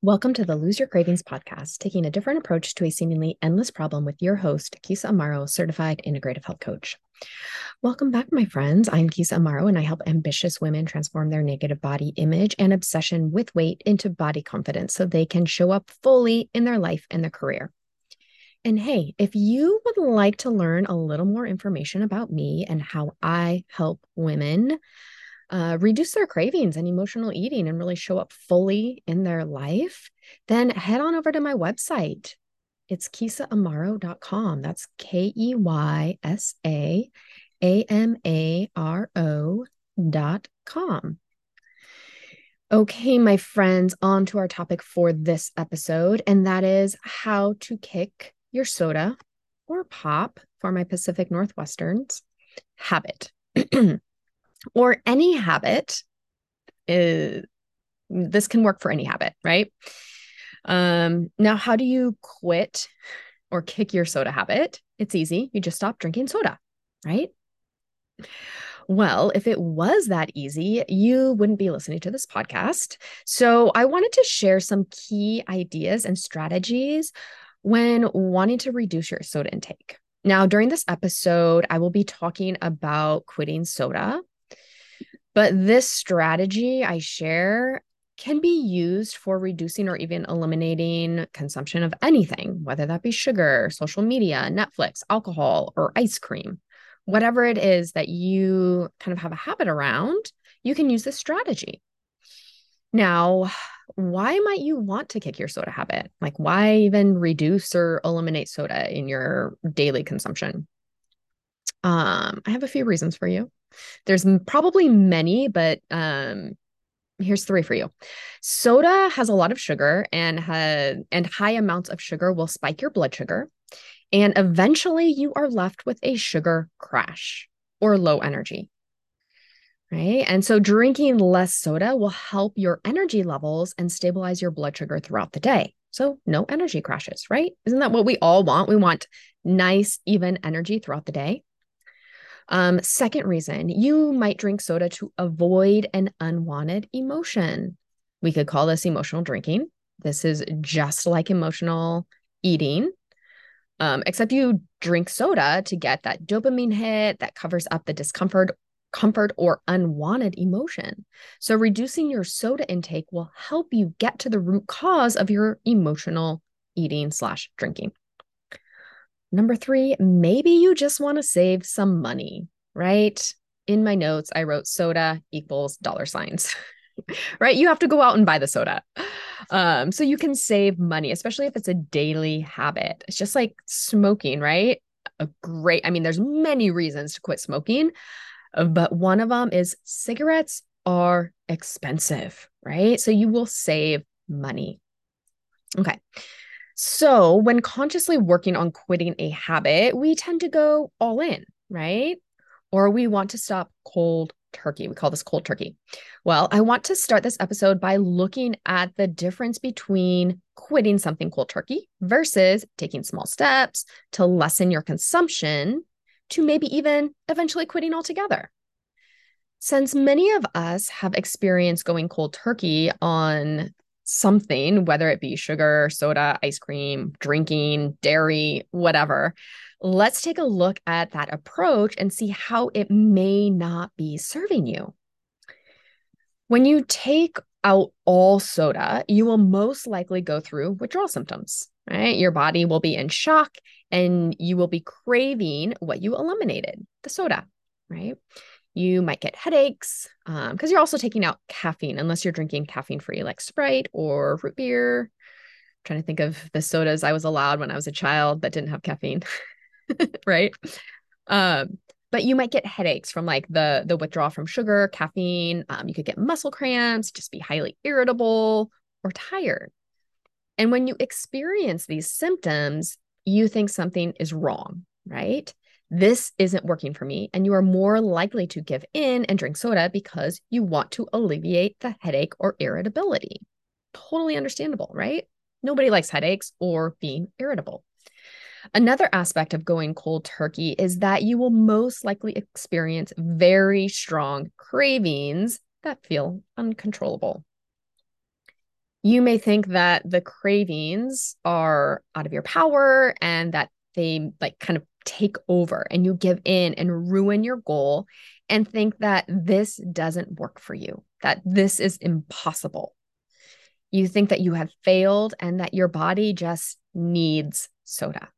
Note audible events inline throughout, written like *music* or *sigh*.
Welcome to the Lose Your Cravings podcast, taking a different approach to a seemingly endless problem with your host, Keysa Amaro, certified integrative health coach. Welcome back, my friends. I'm Keysa Amaro, and I help ambitious women transform their negative body image and obsession with weight into body confidence so they can show up fully in their life and their career. And hey, if you would like to learn a little more information about me and how I help women uh, reduce their cravings and emotional eating and really show up fully in their life, then head on over to my website. It's keysaamaro.com. That's K E Y S A A M A R O dot com. Okay, my friends, on to our topic for this episode, and that is how to kick your soda or pop for my Pacific Northwesterns habit. *clears throat* or any habit is this can work for any habit, right? Um, now, how do you quit or kick your soda habit? It's easy. You just stop drinking soda, right? Well, if it was that easy, you wouldn't be listening to this podcast. So, I wanted to share some key ideas and strategies when wanting to reduce your soda intake. Now, during this episode, I will be talking about quitting soda but this strategy I share can be used for reducing or even eliminating consumption of anything, whether that be sugar, social media, Netflix, alcohol, or ice cream. Whatever it is that you kind of have a habit around, you can use this strategy. Now, why might you want to kick your soda habit? Like, why even reduce or eliminate soda in your daily consumption? Um, I have a few reasons for you. There's probably many, but um, here's three for you. Soda has a lot of sugar and ha- and high amounts of sugar will spike your blood sugar and eventually you are left with a sugar crash or low energy. Right? And so drinking less soda will help your energy levels and stabilize your blood sugar throughout the day. So no energy crashes, right? Isn't that what we all want? We want nice even energy throughout the day. Um, second reason, you might drink soda to avoid an unwanted emotion. We could call this emotional drinking. This is just like emotional eating, um, except you drink soda to get that dopamine hit that covers up the discomfort comfort or unwanted emotion. So reducing your soda intake will help you get to the root cause of your emotional eating slash drinking. Number three, maybe you just want to save some money, right? In my notes, I wrote soda equals dollar signs, *laughs* right? You have to go out and buy the soda. Um, so you can save money, especially if it's a daily habit. It's just like smoking, right? A great, I mean, there's many reasons to quit smoking, but one of them is cigarettes are expensive, right? So you will save money. Okay. So, when consciously working on quitting a habit, we tend to go all in, right? Or we want to stop cold turkey. We call this cold turkey. Well, I want to start this episode by looking at the difference between quitting something cold turkey versus taking small steps to lessen your consumption to maybe even eventually quitting altogether. Since many of us have experienced going cold turkey on something, whether it be sugar, soda, ice cream, drinking, dairy, whatever, let's take a look at that approach and see how it may not be serving you. When you take out all soda, you will most likely go through withdrawal symptoms, right? Your body will be in shock and you will be craving what you eliminated, the soda, right? You might get headaches because um, you're also taking out caffeine, unless you're drinking caffeine free, like Sprite or root beer. I'm trying to think of the sodas I was allowed when I was a child that didn't have caffeine, *laughs* right? Um, but you might get headaches from like the the withdrawal from sugar, caffeine. Um, you could get muscle cramps, just be highly irritable or tired. And when you experience these symptoms, you think something is wrong, right? This isn't working for me. And you are more likely to give in and drink soda because you want to alleviate the headache or irritability. Totally understandable, right? Nobody likes headaches or being irritable. Another aspect of going cold turkey is that you will most likely experience very strong cravings that feel uncontrollable. You may think that the cravings are out of your power and that they like kind of take over and you give in and ruin your goal and think that this doesn't work for you, that this is impossible. You think that you have failed and that your body just needs soda.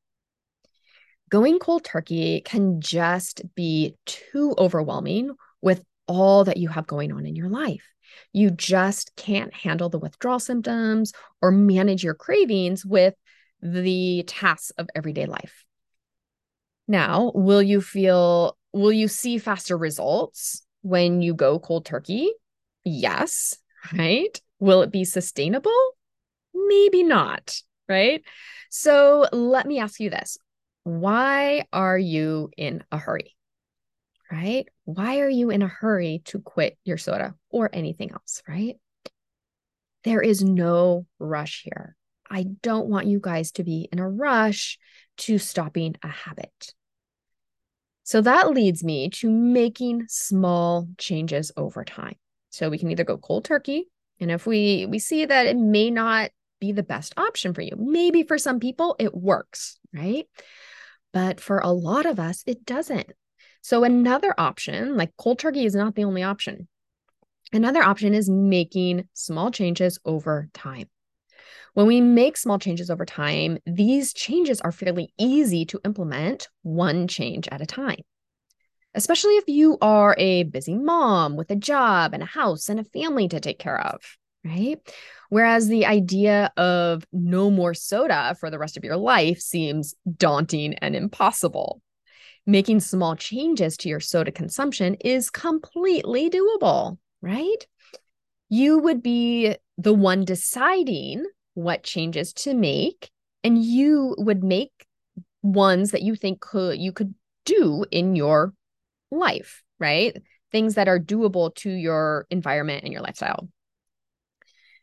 Going cold turkey can just be too overwhelming with all that you have going on in your life. You just can't handle the withdrawal symptoms or manage your cravings with the tasks of everyday life. Now, will you feel, will you see faster results when you go cold turkey? Yes, right? Will it be sustainable? Maybe not, right? So let me ask you this why are you in a hurry? Right? Why are you in a hurry to quit your soda or anything else? Right? There is no rush here. I don't want you guys to be in a rush to stopping a habit. So that leads me to making small changes over time. So we can either go cold turkey, and if we we see that it may not be the best option for you, maybe for some people it works, right? But for a lot of us it doesn't. So another option, like cold turkey is not the only option. Another option is making small changes over time. When we make small changes over time, these changes are fairly easy to implement one change at a time. Especially if you are a busy mom with a job and a house and a family to take care of, right? Whereas the idea of no more soda for the rest of your life seems daunting and impossible. Making small changes to your soda consumption is completely doable, right? You would be the one deciding what changes to make and you would make ones that you think could you could do in your life right? Things that are doable to your environment and your lifestyle.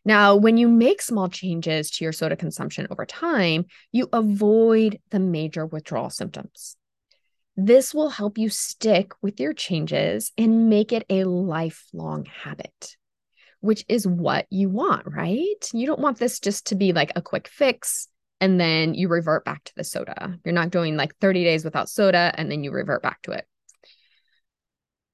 Now when you make small changes to your soda consumption over time you avoid the major withdrawal symptoms. This will help you stick with your changes and make it a lifelong habit which is what you want, right? You don't want this just to be like a quick fix and then you revert back to the soda. You're not doing like 30 days without soda and then you revert back to it.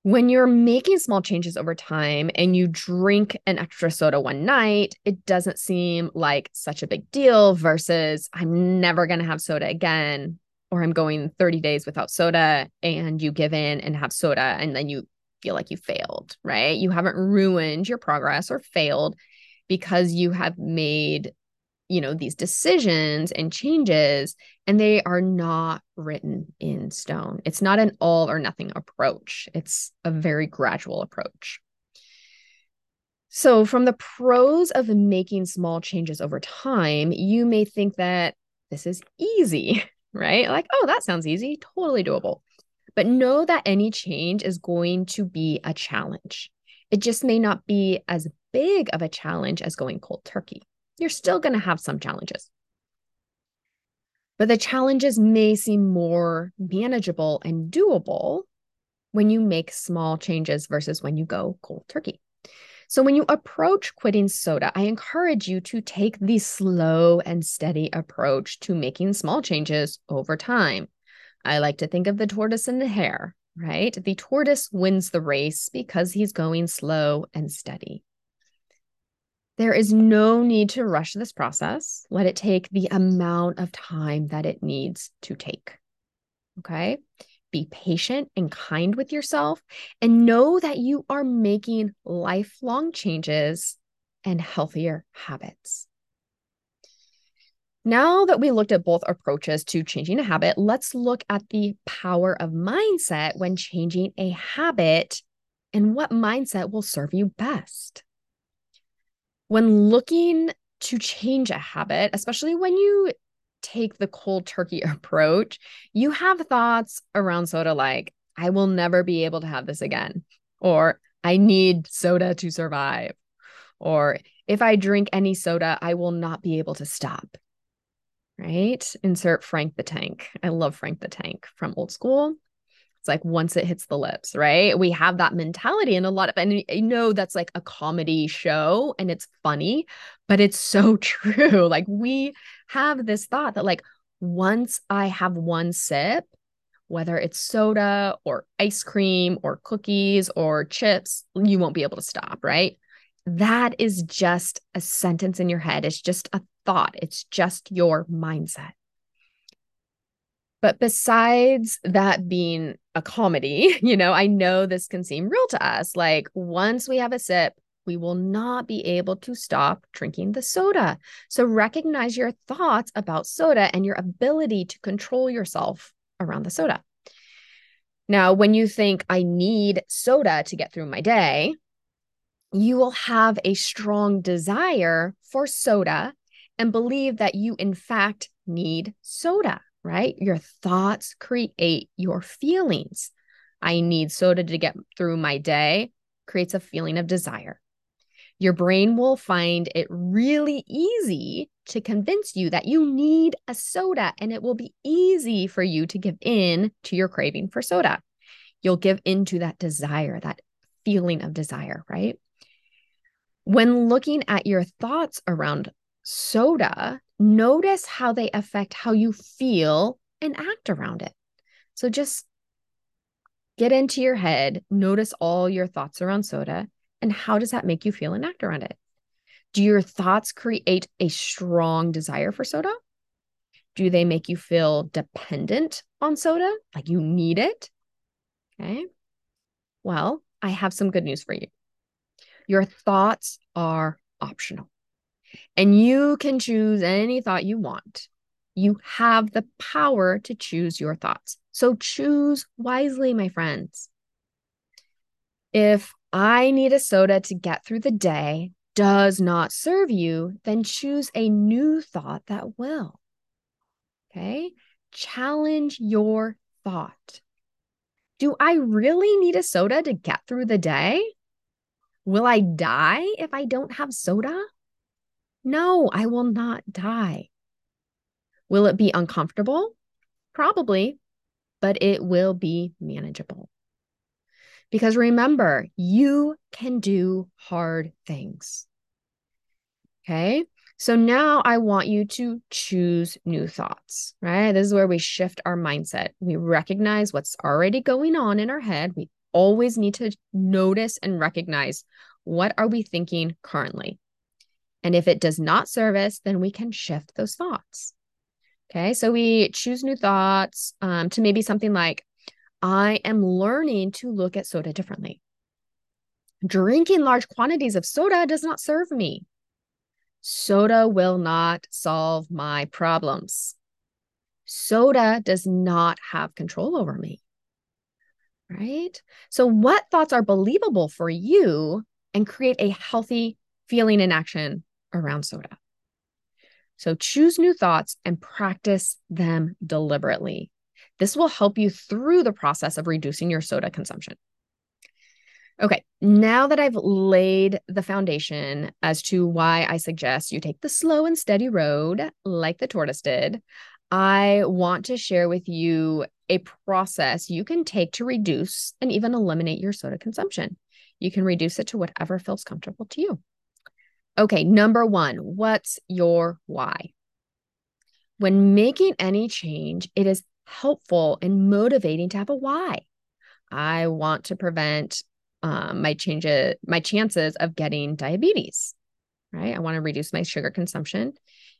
When you're making small changes over time and you drink an extra soda one night, it doesn't seem like such a big deal versus I'm never going to have soda again or I'm going 30 days without soda and you give in and have soda and then you feel like you failed, right? You haven't ruined your progress or failed because you have made, you know, these decisions and changes and they are not written in stone. It's not an all or nothing approach, it's a very gradual approach. So, from the pros of making small changes over time, you may think that this is easy, *laughs* right? Like, oh, that sounds easy, totally doable. But know that any change is going to be a challenge. It just may not be as big of a challenge as going cold turkey. You're still going to have some challenges. But the challenges may seem more manageable and doable when you make small changes versus when you go cold turkey. So, when you approach quitting soda, I encourage you to take the slow and steady approach to making small changes over time. I like to think of the tortoise and the hare, right? The tortoise wins the race because he's going slow and steady. There is no need to rush this process. Let it take the amount of time that it needs to take. Okay. Be patient and kind with yourself and know that you are making lifelong changes and healthier habits. Now that we looked at both approaches to changing a habit, let's look at the power of mindset when changing a habit and what mindset will serve you best. When looking to change a habit, especially when you take the cold turkey *laughs* approach, you have thoughts around soda like, I will never be able to have this again, or I need soda to survive, or if I drink any soda, I will not be able to stop right? Insert Frank the Tank. I love Frank the Tank from old school. It's like once it hits the lips, right? We have that mentality and a lot of, and I know that's like a comedy show and it's funny, but it's so *laughs* true. Like we have this thought that, like, once I have one sip, whether it's soda or ice cream or cookies or chips, you won't be able to stop, right? That is just a sentence in your head. It's just a thought, it's just your mindset. But besides that being a comedy, *laughs* you know, I know this can seem real to us. Like once we have a sip, we will not be able to stop drinking the soda. So recognize your thoughts about soda and your ability to control yourself around the soda. Now, when you think I need soda to get through my day, you will have a strong desire for soda and believe that you, in fact, need soda right? Your thoughts create your feelings. I need soda to get through my day creates a feeling of desire. Your brain will find it really easy to convince you that you need a soda, and it will be easy for you to give in to your craving for soda. You'll give in to that desire, that feeling of desire, right? When looking at your thoughts around soda, notice how they affect how you feel and act around it. So just get into your head, notice all your thoughts around soda, and how does that make you feel and act around it? Do your thoughts create a strong desire for soda? Do they make you feel dependent on soda, like you need it? Okay. Well, I have some good news for you. Your thoughts are optional and you can choose any thought you want. You have the power to choose your thoughts. So choose wisely, my friends. If I need a soda to get through the day does not serve you, then choose a new thought that will. Okay. Challenge your thought. Do I really need a soda to get through the day? Will I die if I don't have soda? No, I will not die. Will it be uncomfortable? Probably, but it will be manageable. Because remember, you can do hard things. Okay. So now I want you to choose new thoughts, right? This is where we shift our mindset. We recognize what's already going on in our head. We always need to notice and recognize what are we thinking currently? And if it does not serve us, then we can shift those thoughts. Okay. So we choose new thoughts um, to maybe something like, I am learning to look at soda differently. Drinking large quantities of soda does not serve me. Soda will not solve my problems. Soda does not have control over me. Right? So, what thoughts are believable for you and create a healthy feeling and action around soda. So choose new thoughts and practice them deliberately. This will help you through the process of reducing your soda consumption. Okay, now that I've laid the foundation as to why I suggest you take the slow and steady road like the tortoise did, I want to share with you a process you can take to reduce and even eliminate your soda consumption. You can reduce it to whatever feels comfortable to you. Okay, number one, what's your why? When making any change, it is helpful and motivating to have a why. I want to prevent um, my changes, my chances of getting diabetes. Right, I want to reduce my sugar consumption,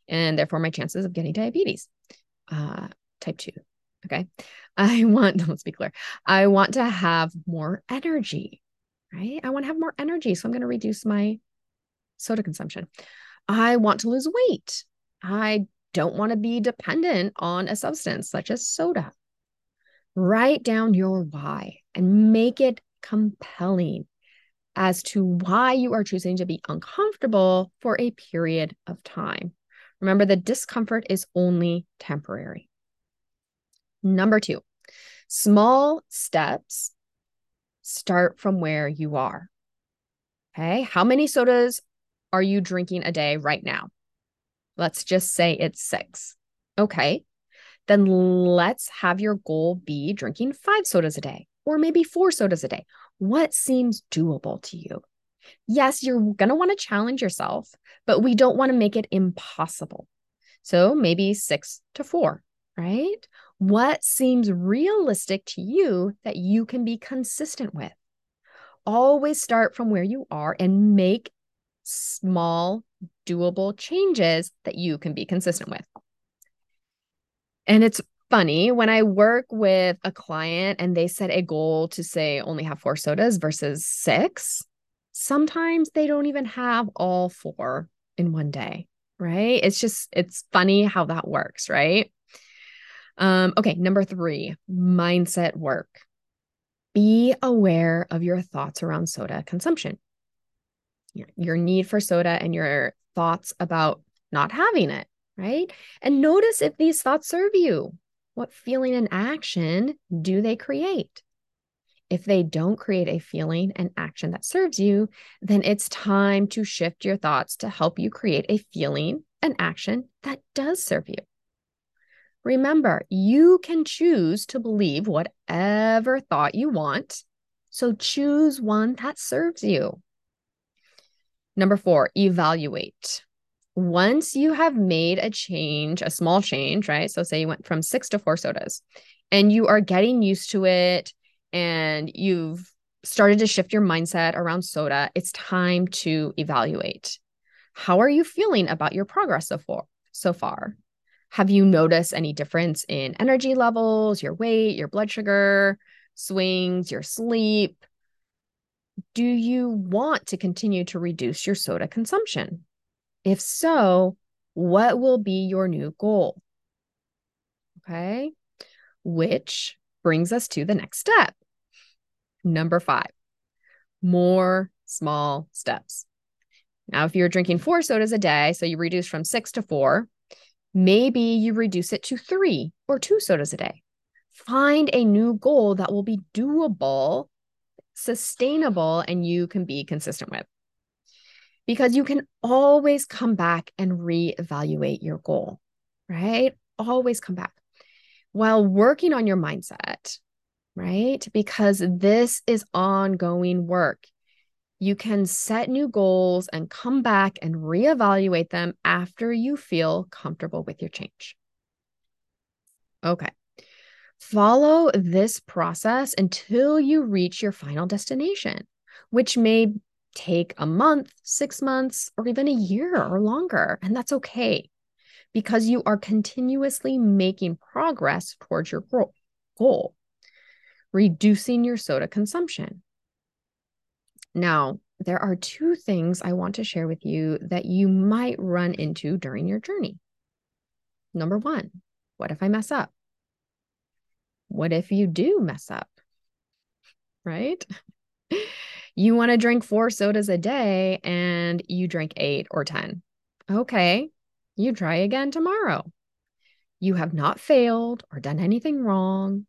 and therefore my chances of getting diabetes, uh, type two. Okay, *laughs* I want. *laughs* Let's be clear. I want to have more energy. Right, I want to have more energy, so I'm going to reduce my soda consumption. I want to lose weight. I don't want to be dependent on a substance such as soda. Write down your why and make it compelling as to why you are choosing to be uncomfortable for a period of time. Remember, the discomfort is only temporary. Number two, small steps start from where you are. Okay. How many sodas are you drinking a day right now? Let's just say it's six. Okay. then let's have your goal be drinking five sodas a day or maybe four sodas a day. What seems doable to you? Yes, you're going to want to challenge yourself, but we don't want to make it impossible. So maybe six to four, right? What seems realistic to you that you can be consistent with? Always start from where you are and make small, doable changes that you can be consistent with. And it's funny when I work with a client and they set a goal to say only have four sodas versus six, sometimes they don't even have all four in one day, right? It's just, it's funny how that works, right? Um, okay, number three, mindset work. Be aware of your thoughts around soda consumption, your need for soda, and your thoughts about not having it, right? And notice if these thoughts serve you. What feeling and action do they create? If they don't create a feeling and action that serves you, then it's time to shift your thoughts to help you create a feeling and action that does serve you. Remember, you can choose to believe whatever thought you want. So choose one that serves you. Number four, evaluate. Once you have made a change, a small change, right? So, say you went from six to four sodas and you are getting used to it and you've started to shift your mindset around soda, it's time to evaluate. How are you feeling about your progress so far? So far, have you noticed any difference in energy levels, your weight, your blood sugar swings, your sleep? Do you want to continue to reduce your soda consumption? If so, what will be your new goal? Okay. Which brings us to the next step. Number five, more small steps. Now, if you're drinking four sodas a day, so you reduce from six to four, Maybe you reduce it to three or two sodas a day. Find a new goal that will be doable, sustainable, and you can be consistent with. Because you can always come back and reevaluate your goal, right? Always come back while working on your mindset, right? Because this is ongoing work. You can set new goals and come back and reevaluate them after you feel comfortable with your change. Okay. Follow this process until you reach your final destination, which may take a month, six months, or even a year or longer. And that's okay because you are continuously making progress towards your goal, reducing your soda consumption. Now, there are two things I want to share with you that you might run into during your journey. Number one, what if I mess up? What if you do mess up? Right? you want to drink four sodas a day and you drink eight or 10. Okay, you try again tomorrow. You have not failed or done anything wrong.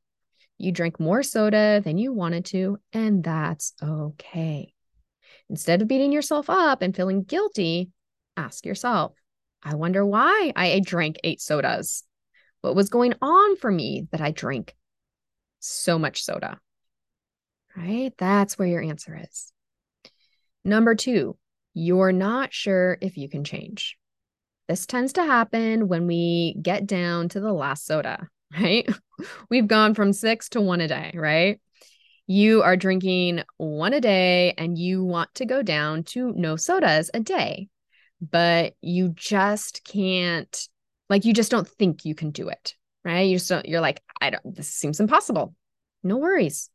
You drink more soda than you wanted to, and that's okay. Instead of beating yourself up and feeling guilty, ask yourself, I wonder why I drank eight sodas. What was going on for me that I drank so much soda? Right? That's where your answer is. Number two, you're not sure if you can change. This tends to happen when we get down to the last soda, *laughs* right? We've gone from six to one a day, right? you are drinking one a day and you want to go down to no sodas a day, but you just can't, like, you just don't think you can do it, right? You just you're like, I don't, this seems impossible. No worries.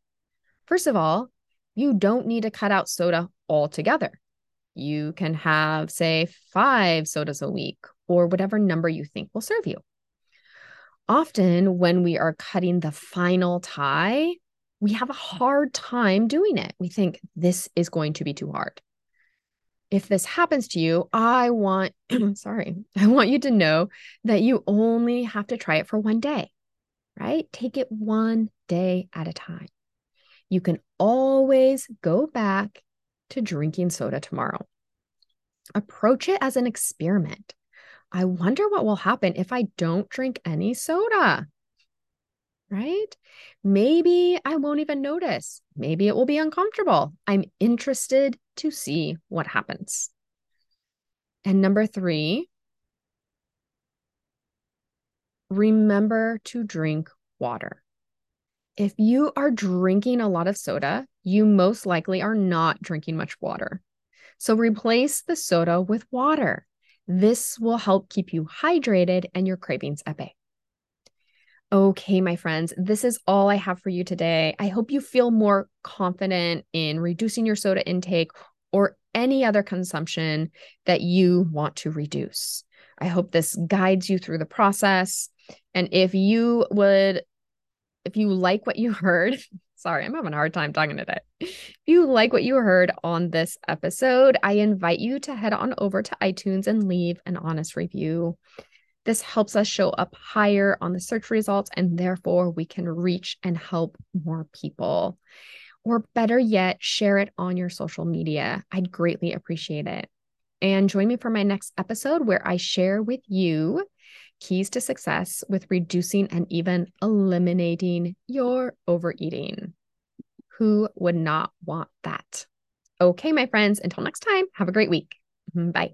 First of all, you don't need to cut out soda altogether. You can have, say, five sodas a week or whatever number you think will serve you. Often, when we are cutting the final tie, we have a hard time doing it. We think this is going to be too hard. If this happens to you, I want, *clears throat* sorry, I want you to know that you only have to try it for one day, right? Take it one day at a time. You can always go back to drinking soda tomorrow. Approach it as an experiment. I wonder what will happen if I don't drink any soda. Right? Maybe I won't even notice. Maybe it will be uncomfortable. I'm interested to see what happens. And number three, remember to drink water. If you are drinking a lot of soda, you most likely are not drinking much water. So replace the soda with water. This will help keep you hydrated and your cravings at bay. Okay, my friends, this is all I have for you today. I hope you feel more confident in reducing your soda intake or any other consumption that you want to reduce. I hope this guides you through the process. And if you would, if you like what you heard, *laughs* sorry, I'm having a hard time talking today. If you like what you heard on this episode, I invite you to head on over to iTunes and leave an honest review. This helps us show up higher on the search results, and therefore we can reach and help more people. Or better yet, share it on your social media. I'd greatly appreciate it. And join me for my next episode where I share with you keys to success with reducing and even eliminating your overeating. Who would not want that? Okay, my friends, until next time, have a great week. Mm-hmm, bye.